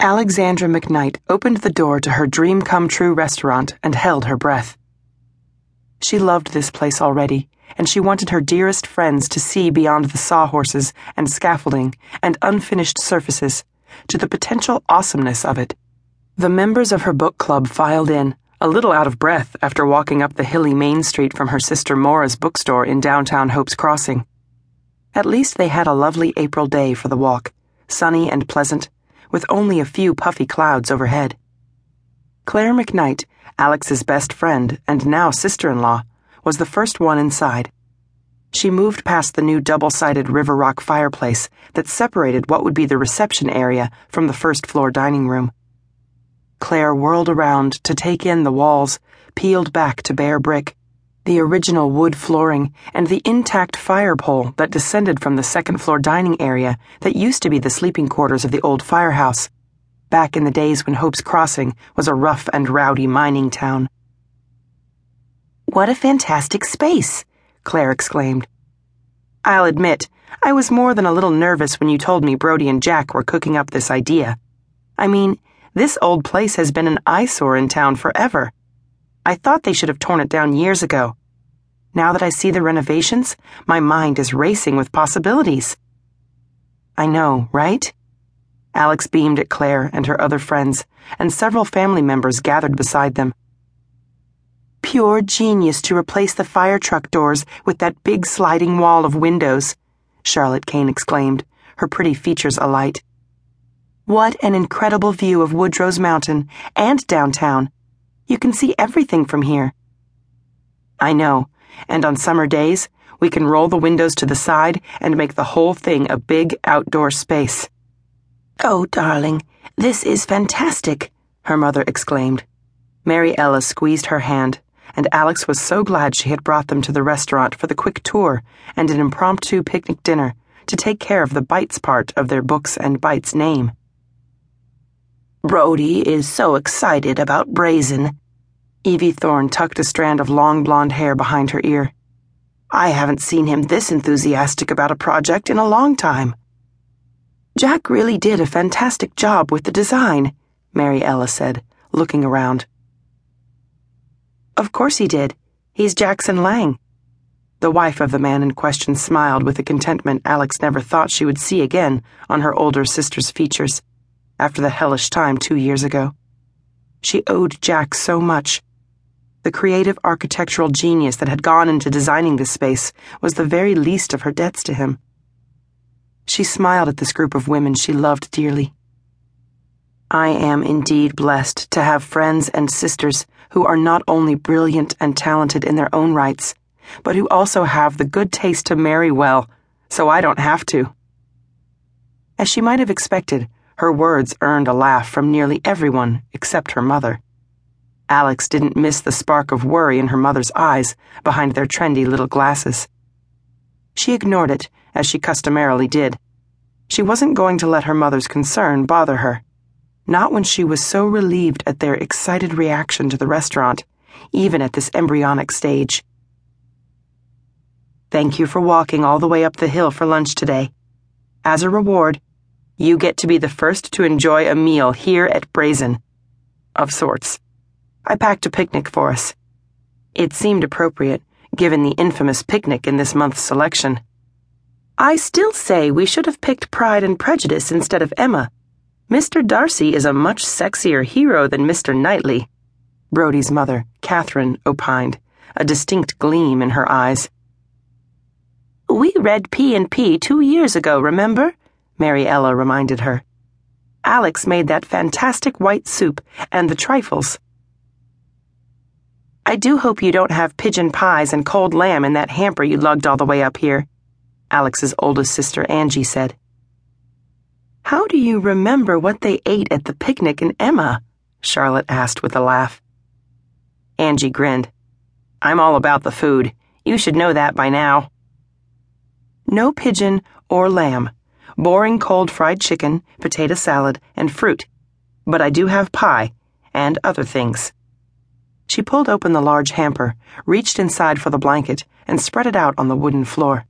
Alexandra McKnight opened the door to her dream come true restaurant and held her breath. She loved this place already, and she wanted her dearest friends to see beyond the sawhorses and scaffolding and unfinished surfaces to the potential awesomeness of it. The members of her book club filed in, a little out of breath after walking up the hilly main street from her sister Maura's bookstore in downtown Hope's Crossing. At least they had a lovely April day for the walk, sunny and pleasant with only a few puffy clouds overhead. Claire McKnight, Alex's best friend and now sister in law, was the first one inside. She moved past the new double sided River Rock fireplace that separated what would be the reception area from the first floor dining room. Claire whirled around to take in the walls, peeled back to bare brick, the original wood flooring, and the intact fire pole that descended from the second floor dining area that used to be the sleeping quarters of the old firehouse, back in the days when Hope's Crossing was a rough and rowdy mining town. What a fantastic space! Claire exclaimed. I'll admit, I was more than a little nervous when you told me Brody and Jack were cooking up this idea. I mean, this old place has been an eyesore in town forever. I thought they should have torn it down years ago. Now that I see the renovations, my mind is racing with possibilities. I know, right? Alex beamed at Claire and her other friends, and several family members gathered beside them. Pure genius to replace the fire truck doors with that big sliding wall of windows, Charlotte Caine exclaimed, her pretty features alight. What an incredible view of Woodrose Mountain and downtown. You can see everything from here. I know and on summer days, we can roll the windows to the side and make the whole thing a big outdoor space. Oh, darling, this is fantastic, her mother exclaimed. Mary Ella squeezed her hand, and Alex was so glad she had brought them to the restaurant for the quick tour and an impromptu picnic dinner to take care of the Bites part of their Books and Bites name. Brody is so excited about Brazen, Evie Thorne tucked a strand of long blonde hair behind her ear. I haven't seen him this enthusiastic about a project in a long time. Jack really did a fantastic job with the design, Mary Ella said, looking around. Of course he did. He's Jackson Lang. The wife of the man in question smiled with a contentment Alex never thought she would see again on her older sister's features after the hellish time two years ago. She owed Jack so much the creative architectural genius that had gone into designing this space was the very least of her debts to him. She smiled at this group of women she loved dearly. I am indeed blessed to have friends and sisters who are not only brilliant and talented in their own rights, but who also have the good taste to marry well, so I don't have to. As she might have expected, her words earned a laugh from nearly everyone except her mother. Alex didn't miss the spark of worry in her mother's eyes behind their trendy little glasses. She ignored it, as she customarily did. She wasn't going to let her mother's concern bother her. Not when she was so relieved at their excited reaction to the restaurant, even at this embryonic stage. Thank you for walking all the way up the hill for lunch today. As a reward, you get to be the first to enjoy a meal here at Brazen. Of sorts. I packed a picnic for us. It seemed appropriate, given the infamous picnic in this month's selection. I still say we should have picked Pride and Prejudice instead of Emma. Mr. Darcy is a much sexier hero than Mr. Knightley, Brody's mother, Catherine, opined, a distinct gleam in her eyes. We read P and P two years ago, remember? Mary Ella reminded her. Alex made that fantastic white soup and the trifles. I do hope you don't have pigeon pies and cold lamb in that hamper you lugged all the way up here, Alex's oldest sister Angie said. How do you remember what they ate at the picnic in Emma? Charlotte asked with a laugh. Angie grinned. I'm all about the food. You should know that by now. No pigeon or lamb. Boring cold fried chicken, potato salad, and fruit. But I do have pie and other things. She pulled open the large hamper, reached inside for the blanket, and spread it out on the wooden floor.